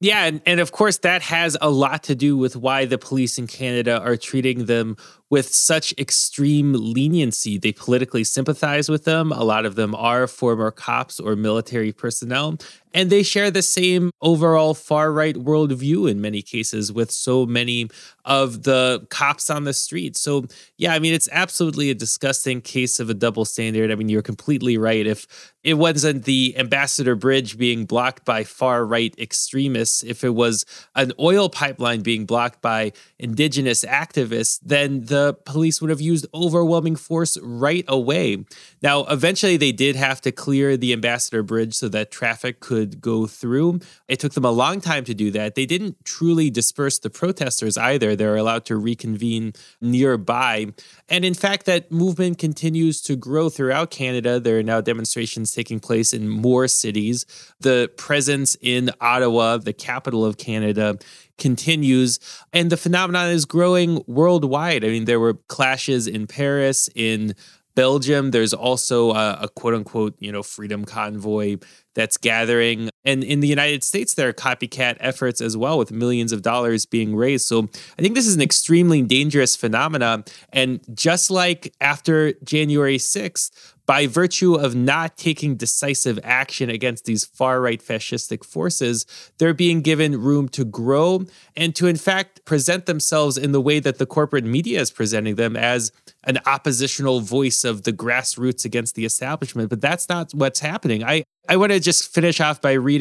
Yeah, and, and of course, that has a lot to do with why the police in Canada are treating them with such extreme leniency. They politically sympathize with them. A lot of them are former cops or military personnel. And they share the same overall far right worldview in many cases with so many of the cops on the street. So, yeah, I mean, it's absolutely a disgusting case of a double standard. I mean, you're completely right. If it wasn't the Ambassador Bridge being blocked by far right extremists, if it was an oil pipeline being blocked by indigenous activists, then the police would have used overwhelming force right away. Now, eventually, they did have to clear the Ambassador Bridge so that traffic could go through. It took them a long time to do that. They didn't truly disperse the protesters either. They're allowed to reconvene nearby. And in fact, that movement continues to grow throughout Canada. There are now demonstrations taking place in more cities. The presence in Ottawa, the capital of Canada, continues and the phenomenon is growing worldwide. I mean, there were clashes in Paris, in Belgium. There's also a, a, quote unquote, you know, freedom convoy that's gathering. And in the United States, there are copycat efforts as well with millions of dollars being raised. So I think this is an extremely dangerous phenomenon. And just like after January 6th, by virtue of not taking decisive action against these far right fascistic forces, they're being given room to grow and to, in fact, present themselves in the way that the corporate media is presenting them as an oppositional voice of the grassroots against the establishment. But that's not what's happening. I, I want to just finish off by reading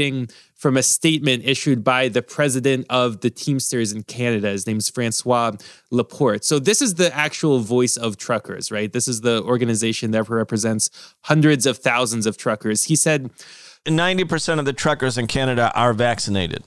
from a statement issued by the president of the Teamsters in Canada. His name is Francois Laporte. So, this is the actual voice of truckers, right? This is the organization that represents hundreds of thousands of truckers. He said, 90% of the truckers in Canada are vaccinated.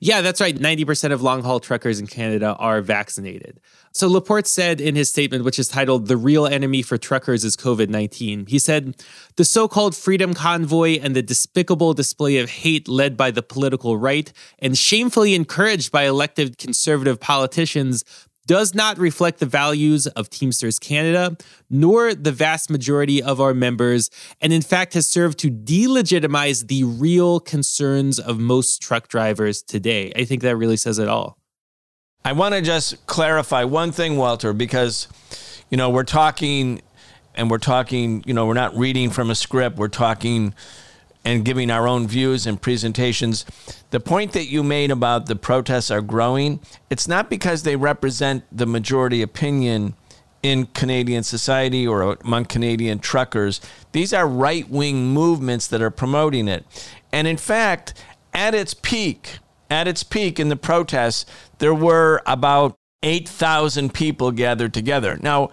Yeah, that's right. 90% of long haul truckers in Canada are vaccinated. So Laporte said in his statement, which is titled The Real Enemy for Truckers is COVID 19, he said, The so called Freedom Convoy and the despicable display of hate led by the political right and shamefully encouraged by elected conservative politicians does not reflect the values of Teamsters Canada, nor the vast majority of our members, and in fact has served to delegitimize the real concerns of most truck drivers today. I think that really says it all. I want to just clarify one thing, Walter, because, you know, we're talking and we're talking, you know, we're not reading from a script, we're talking and giving our own views and presentations. The point that you made about the protests are growing, it's not because they represent the majority opinion in Canadian society or among Canadian truckers. These are right wing movements that are promoting it. And in fact, at its peak, at its peak in the protests, there were about 8,000 people gathered together. Now,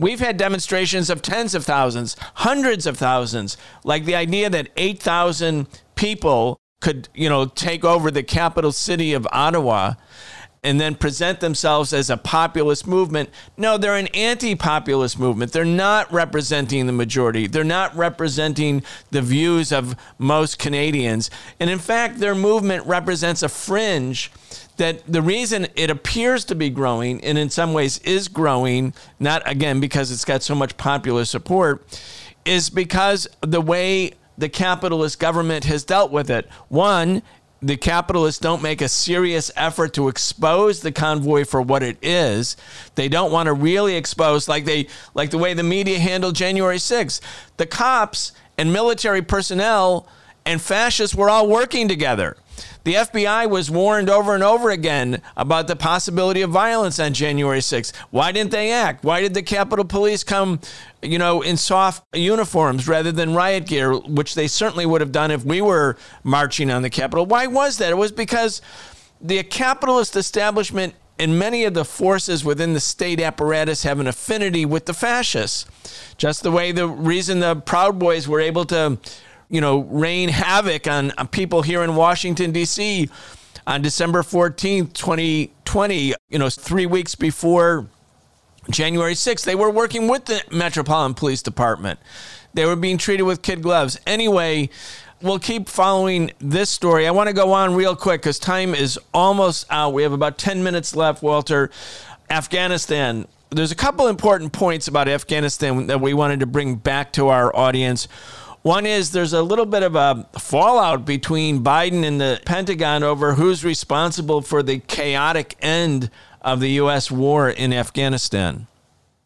We've had demonstrations of tens of thousands, hundreds of thousands, like the idea that 8,000 people could, you know, take over the capital city of Ottawa and then present themselves as a populist movement. No, they're an anti populist movement. They're not representing the majority. They're not representing the views of most Canadians. And in fact, their movement represents a fringe that the reason it appears to be growing and in some ways is growing, not again because it's got so much popular support, is because the way the capitalist government has dealt with it. One, the capitalists don't make a serious effort to expose the convoy for what it is. They don't want to really expose like they like the way the media handled January 6th. The cops and military personnel and fascists were all working together. The FBI was warned over and over again about the possibility of violence on January 6th. Why didn't they act? Why did the Capitol Police come, you know, in soft uniforms rather than riot gear, which they certainly would have done if we were marching on the Capitol? Why was that? It was because the capitalist establishment and many of the forces within the state apparatus have an affinity with the fascists. Just the way the reason the Proud Boys were able to you know, rain havoc on, on people here in Washington, D.C. on December 14th, 2020, you know, three weeks before January 6th. They were working with the Metropolitan Police Department. They were being treated with kid gloves. Anyway, we'll keep following this story. I want to go on real quick because time is almost out. We have about 10 minutes left, Walter. Afghanistan. There's a couple important points about Afghanistan that we wanted to bring back to our audience. One is there's a little bit of a fallout between Biden and the Pentagon over who's responsible for the chaotic end of the U.S. war in Afghanistan.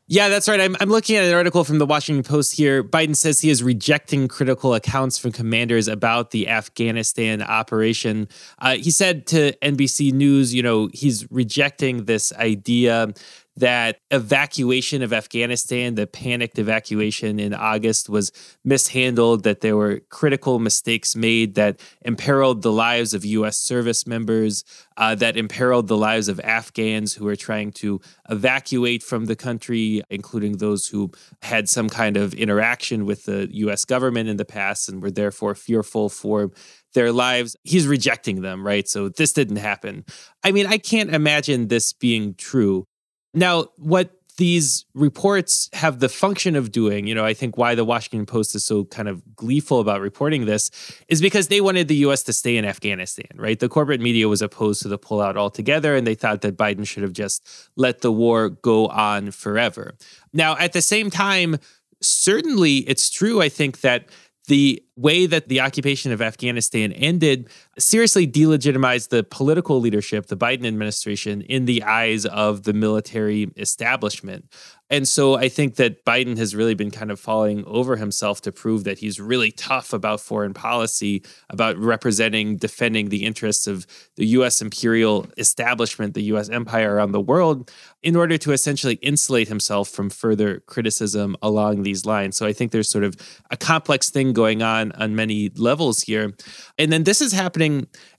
Yeah, that's right. I'm, I'm looking at an article from the Washington Post here. Biden says he is rejecting critical accounts from commanders about the Afghanistan operation. Uh, he said to NBC News, you know, he's rejecting this idea that evacuation of Afghanistan, the panicked evacuation in August, was mishandled, that there were critical mistakes made that imperiled the lives of U.S. service members, uh, that imperiled the lives of Afghans who were trying to evacuate from the country, including those who had some kind of interaction with the U.S. government in the past and were therefore fearful for their lives. He's rejecting them, right? So this didn't happen. I mean, I can't imagine this being true. Now, what these reports have the function of doing, you know, I think why the Washington Post is so kind of gleeful about reporting this is because they wanted the US to stay in Afghanistan, right? The corporate media was opposed to the pullout altogether, and they thought that Biden should have just let the war go on forever. Now, at the same time, certainly it's true, I think, that the way that the occupation of Afghanistan ended seriously delegitimized the political leadership, the Biden administration, in the eyes of the military establishment. And so I think that Biden has really been kind of falling over himself to prove that he's really tough about foreign policy, about representing, defending the interests of the US imperial establishment, the US empire around the world, in order to essentially insulate himself from further criticism along these lines. So I think there's sort of a complex thing going on on many levels here. And then this is happening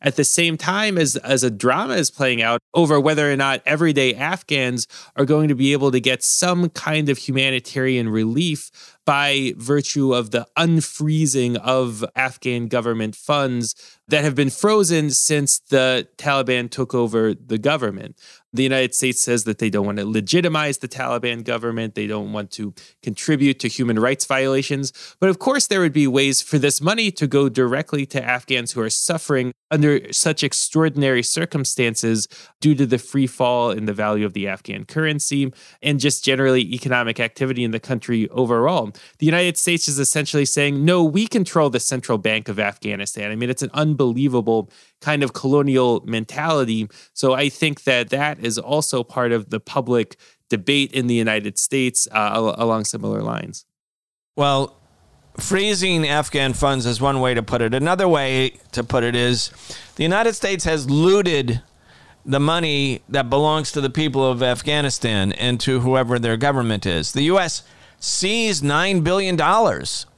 at the same time as, as a drama is playing out over whether or not everyday Afghans are going to be able to get some kind of humanitarian relief by virtue of the unfreezing of Afghan government funds that have been frozen since the Taliban took over the government. The United States says that they don't want to legitimize the Taliban government. They don't want to contribute to human rights violations. But of course, there would be ways for this money to go directly to Afghans who are suffering under such extraordinary circumstances due to the free fall in the value of the Afghan currency and just generally economic activity in the country overall. The United States is essentially saying, no, we control the central bank of Afghanistan. I mean, it's an unbelievable kind of colonial mentality. So I think that that is also part of the public debate in the United States uh, along similar lines. Well, freezing Afghan funds is one way to put it. Another way to put it is the United States has looted the money that belongs to the people of Afghanistan and to whoever their government is. The U.S. seized $9 billion.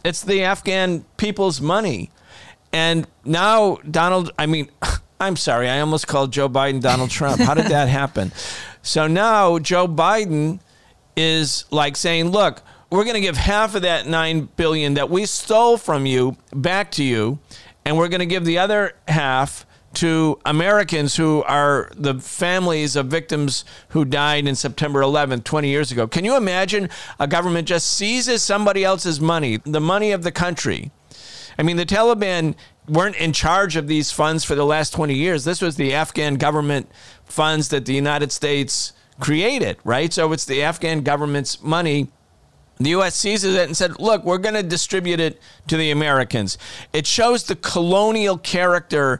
It's the Afghan people's money. And now Donald, I mean, I'm sorry, I almost called Joe Biden Donald Trump. How did that happen? So now Joe Biden is like saying, look, we're going to give half of that 9 billion that we stole from you back to you and we're going to give the other half to Americans who are the families of victims who died in September 11th, 20 years ago. Can you imagine a government just seizes somebody else's money, the money of the country? I mean, the Taliban weren't in charge of these funds for the last 20 years. This was the Afghan government funds that the United States created, right? So it's the Afghan government's money the U.S. seizes it and said, look, we're going to distribute it to the Americans. It shows the colonial character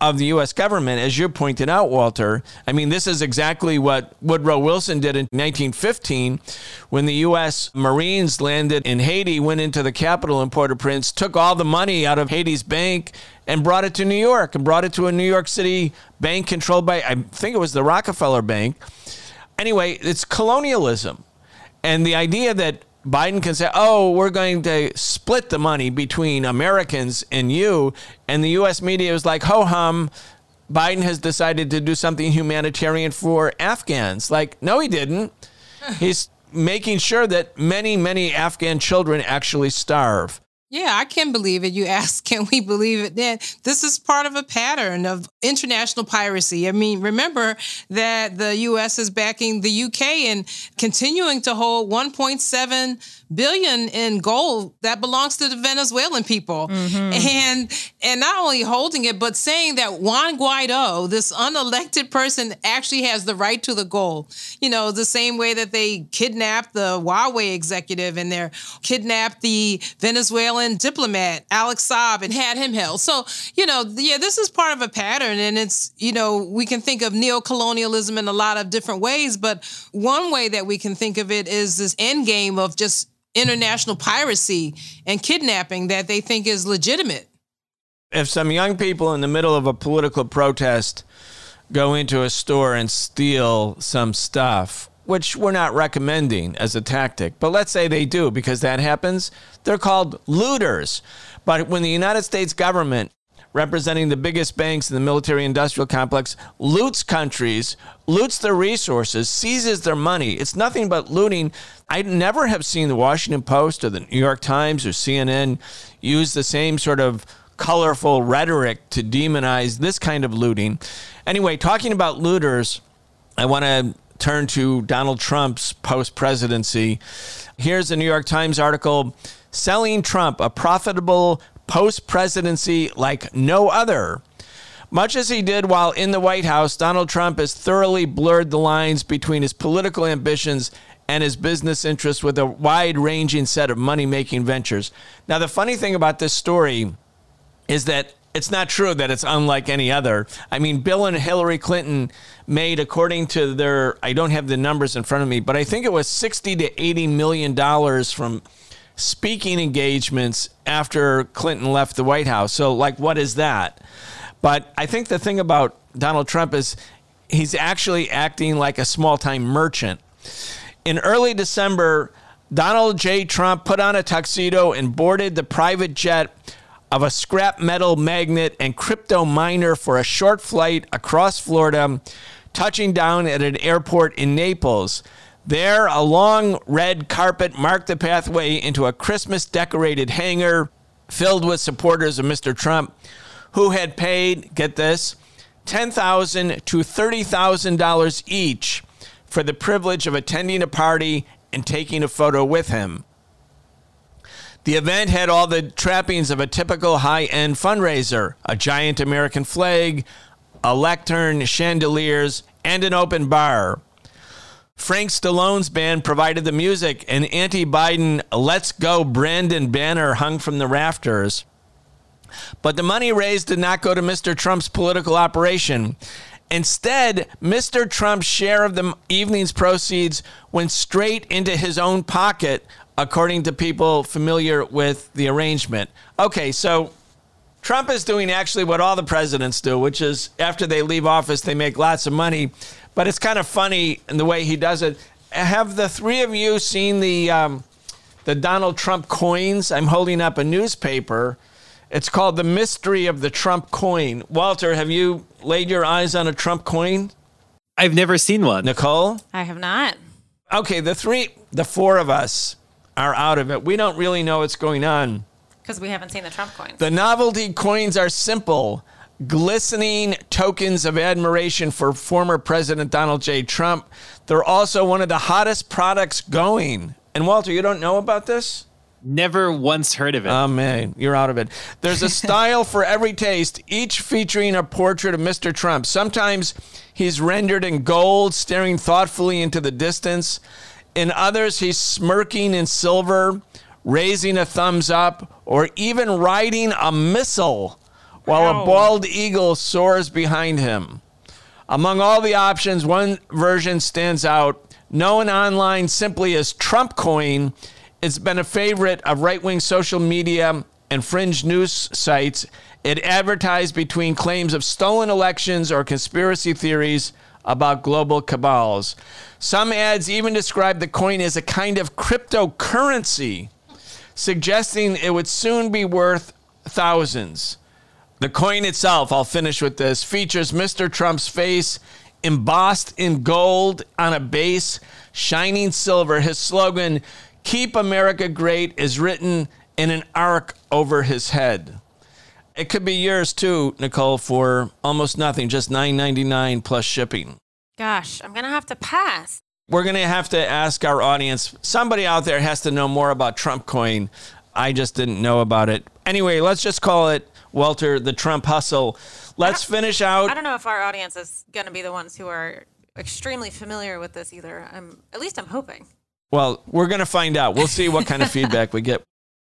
of the U.S. government, as you pointed out, Walter. I mean, this is exactly what Woodrow Wilson did in 1915 when the U.S. Marines landed in Haiti, went into the capital in Port au Prince, took all the money out of Haiti's bank and brought it to New York and brought it to a New York City bank controlled by, I think it was the Rockefeller Bank. Anyway, it's colonialism. And the idea that Biden can say, oh, we're going to split the money between Americans and you. And the U.S. media is like, ho hum, Biden has decided to do something humanitarian for Afghans. Like, no, he didn't. He's making sure that many, many Afghan children actually starve. Yeah, I can believe it. You ask, can we believe it? Then this is part of a pattern of international piracy. I mean, remember that the U.S. is backing the U.K. and continuing to hold 1.7 billion in gold that belongs to the Venezuelan people. Mm-hmm. And and not only holding it, but saying that Juan Guaido, this unelected person, actually has the right to the gold. You know, the same way that they kidnapped the Huawei executive and they kidnapped the Venezuelan diplomat, Alex Saab, and had him held. So, you know, yeah, this is part of a pattern. And it's, you know, we can think of neocolonialism in a lot of different ways, but one way that we can think of it is this end game of just international piracy and kidnapping that they think is legitimate. If some young people in the middle of a political protest go into a store and steal some stuff, which we're not recommending as a tactic, but let's say they do because that happens, they're called looters. But when the United States government representing the biggest banks in the military industrial complex, loots countries, loots their resources, seizes their money. It's nothing but looting. I never have seen the Washington Post or the New York Times or CNN use the same sort of colorful rhetoric to demonize this kind of looting. Anyway, talking about looters, I want to turn to Donald Trump's post presidency. Here's a New York Times article Selling Trump, a profitable post presidency like no other. Much as he did while in the White House, Donald Trump has thoroughly blurred the lines between his political ambitions and his business interests with a wide ranging set of money making ventures. Now, the funny thing about this story is that it's not true that it's unlike any other. I mean, Bill and Hillary Clinton made, according to their, I don't have the numbers in front of me, but I think it was 60 to 80 million dollars from speaking engagements after Clinton left the White House. So, like, what is that? But I think the thing about Donald Trump is he's actually acting like a small time merchant. In early December, Donald J. Trump put on a tuxedo and boarded the private jet of a scrap metal magnate and crypto miner for a short flight across Florida, touching down at an airport in Naples. There, a long red carpet marked the pathway into a Christmas decorated hangar filled with supporters of Mr. Trump who had paid, get this, 10,000 to $30,000 each for the privilege of attending a party and taking a photo with him. The event had all the trappings of a typical high end fundraiser a giant American flag, a lectern, chandeliers, and an open bar. Frank Stallone's band provided the music, and anti Biden Let's Go Brandon banner hung from the rafters. But the money raised did not go to Mr. Trump's political operation. Instead, Mr. Trump's share of the evening's proceeds went straight into his own pocket, according to people familiar with the arrangement. Okay, so Trump is doing actually what all the presidents do, which is after they leave office, they make lots of money. But it's kind of funny in the way he does it. Have the three of you seen the um, the Donald Trump coins? I'm holding up a newspaper. It's called The Mystery of the Trump Coin. Walter, have you laid your eyes on a Trump coin? I've never seen one. Nicole? I have not. Okay, the three, the four of us are out of it. We don't really know what's going on. Because we haven't seen the Trump coins. The novelty coins are simple, glistening tokens of admiration for former President Donald J. Trump. They're also one of the hottest products going. And Walter, you don't know about this? Never once heard of it. Oh man, you're out of it. There's a style for every taste, each featuring a portrait of Mr. Trump. Sometimes he's rendered in gold, staring thoughtfully into the distance. In others, he's smirking in silver, raising a thumbs up, or even riding a missile while a bald eagle soars behind him. Among all the options, one version stands out, known online simply as Trump Coin. It's been a favorite of right wing social media and fringe news sites. It advertised between claims of stolen elections or conspiracy theories about global cabals. Some ads even describe the coin as a kind of cryptocurrency, suggesting it would soon be worth thousands. The coin itself, I'll finish with this, features Mr. Trump's face embossed in gold on a base, shining silver. His slogan, Keep America Great, is written in an arc over his head. It could be yours too, Nicole, for almost nothing, just $9.99 plus shipping. Gosh, I'm going to have to pass. We're going to have to ask our audience. Somebody out there has to know more about Trump coin. I just didn't know about it. Anyway, let's just call it Walter the Trump hustle. Let's finish out. I don't know if our audience is going to be the ones who are extremely familiar with this either. I'm at least I'm hoping. Well, we're going to find out. We'll see what kind of feedback we get.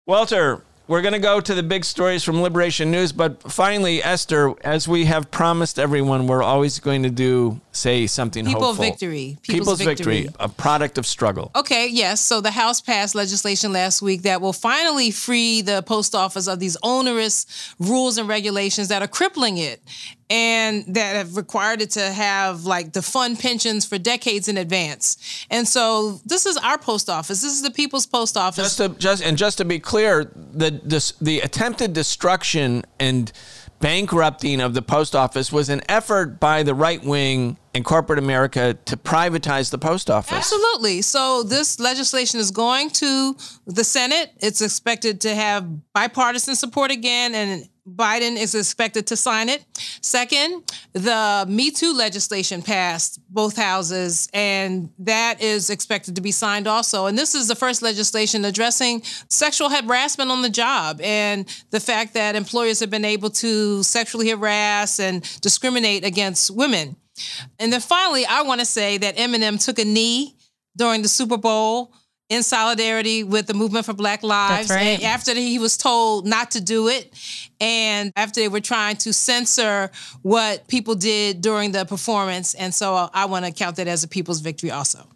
Walter, we're going to go to the big stories from Liberation News, but finally, Esther, as we have promised everyone, we're always going to do say something People hopeful. victory. People's, People's victory. victory. a product of struggle. Okay, yes. So the House passed legislation last week that will finally free the post office of these onerous rules and regulations that are crippling it and that have required it to have like the fund pensions for decades in advance. And so this is our post office. This is the people's post office. Just to just and just to be clear, the this, the attempted destruction and bankrupting of the post office was an effort by the right wing and corporate America to privatize the post office. Absolutely. So this legislation is going to the Senate. It's expected to have bipartisan support again, and Biden is expected to sign it. Second, the Me Too legislation passed both houses, and that is expected to be signed also. And this is the first legislation addressing sexual harassment on the job and the fact that employers have been able to sexually harass and discriminate against women. And then finally, I want to say that Eminem took a knee during the Super Bowl in solidarity with the movement for Black Lives. That's right. And after he was told not to do it, and after they were trying to censor what people did during the performance. And so I want to count that as a people's victory also.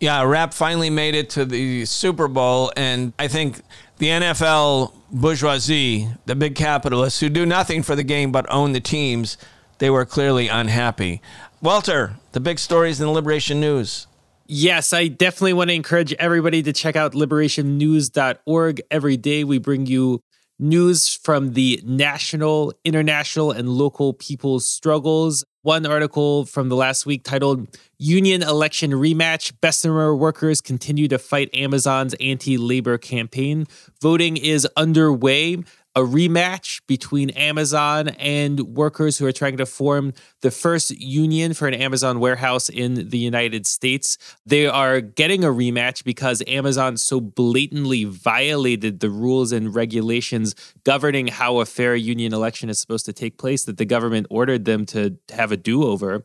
Yeah, rap finally made it to the Super Bowl, and I think the NFL bourgeoisie, the big capitalists who do nothing for the game but own the teams, they were clearly unhappy. Walter, the big stories in the Liberation News. Yes, I definitely want to encourage everybody to check out liberationnews.org. Every day we bring you news from the national, international, and local people's struggles. One article from the last week titled Union Election Rematch Bessemer Workers Continue to Fight Amazon's Anti Labor Campaign. Voting is underway a rematch between Amazon and workers who are trying to form the first union for an Amazon warehouse in the United States. They are getting a rematch because Amazon so blatantly violated the rules and regulations governing how a fair union election is supposed to take place that the government ordered them to have a do over.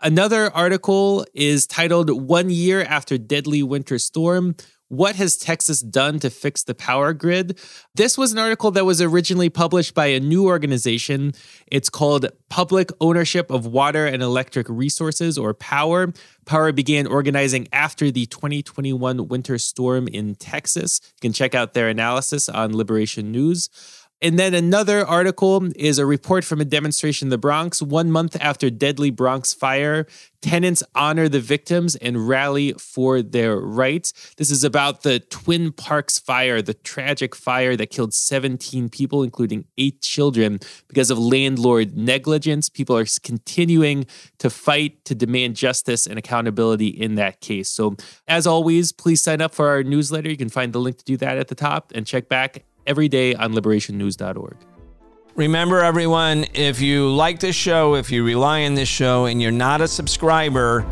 Another article is titled One Year After Deadly Winter Storm what has Texas done to fix the power grid? This was an article that was originally published by a new organization. It's called Public Ownership of Water and Electric Resources, or POWER. POWER began organizing after the 2021 winter storm in Texas. You can check out their analysis on Liberation News. And then another article is a report from a demonstration in the Bronx. One month after deadly Bronx fire, tenants honor the victims and rally for their rights. This is about the Twin Parks fire, the tragic fire that killed 17 people, including eight children, because of landlord negligence. People are continuing to fight to demand justice and accountability in that case. So, as always, please sign up for our newsletter. You can find the link to do that at the top and check back every day on liberationnews.org. Remember, everyone, if you like this show, if you rely on this show, and you're not a subscriber,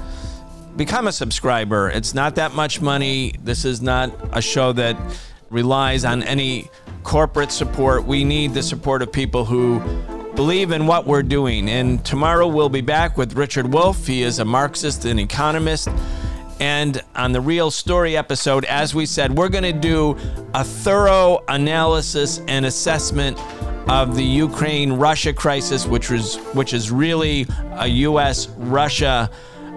become a subscriber. It's not that much money. This is not a show that relies on any corporate support. We need the support of people who believe in what we're doing. And tomorrow we'll be back with Richard Wolff. He is a Marxist and economist. And on the Real Story episode, as we said, we're going to do a thorough analysis and assessment of the Ukraine Russia crisis, which was which is really a US Russia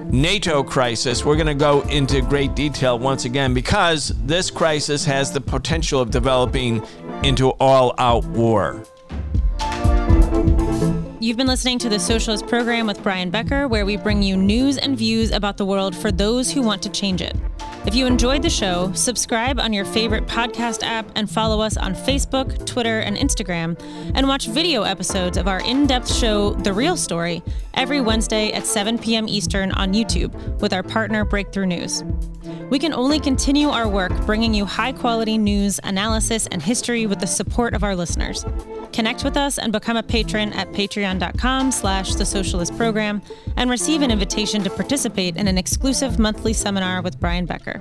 NATO crisis. We're going to go into great detail once again because this crisis has the potential of developing into all out war. You've been listening to the Socialist Program with Brian Becker, where we bring you news and views about the world for those who want to change it. If you enjoyed the show, subscribe on your favorite podcast app and follow us on Facebook, Twitter, and Instagram, and watch video episodes of our in depth show, The Real Story, every Wednesday at 7 p.m. Eastern on YouTube with our partner Breakthrough News. We can only continue our work bringing you high quality news, analysis, and history with the support of our listeners. Connect with us and become a patron at patreon.com slash the socialist program and receive an invitation to participate in an exclusive monthly seminar with Brian Becker.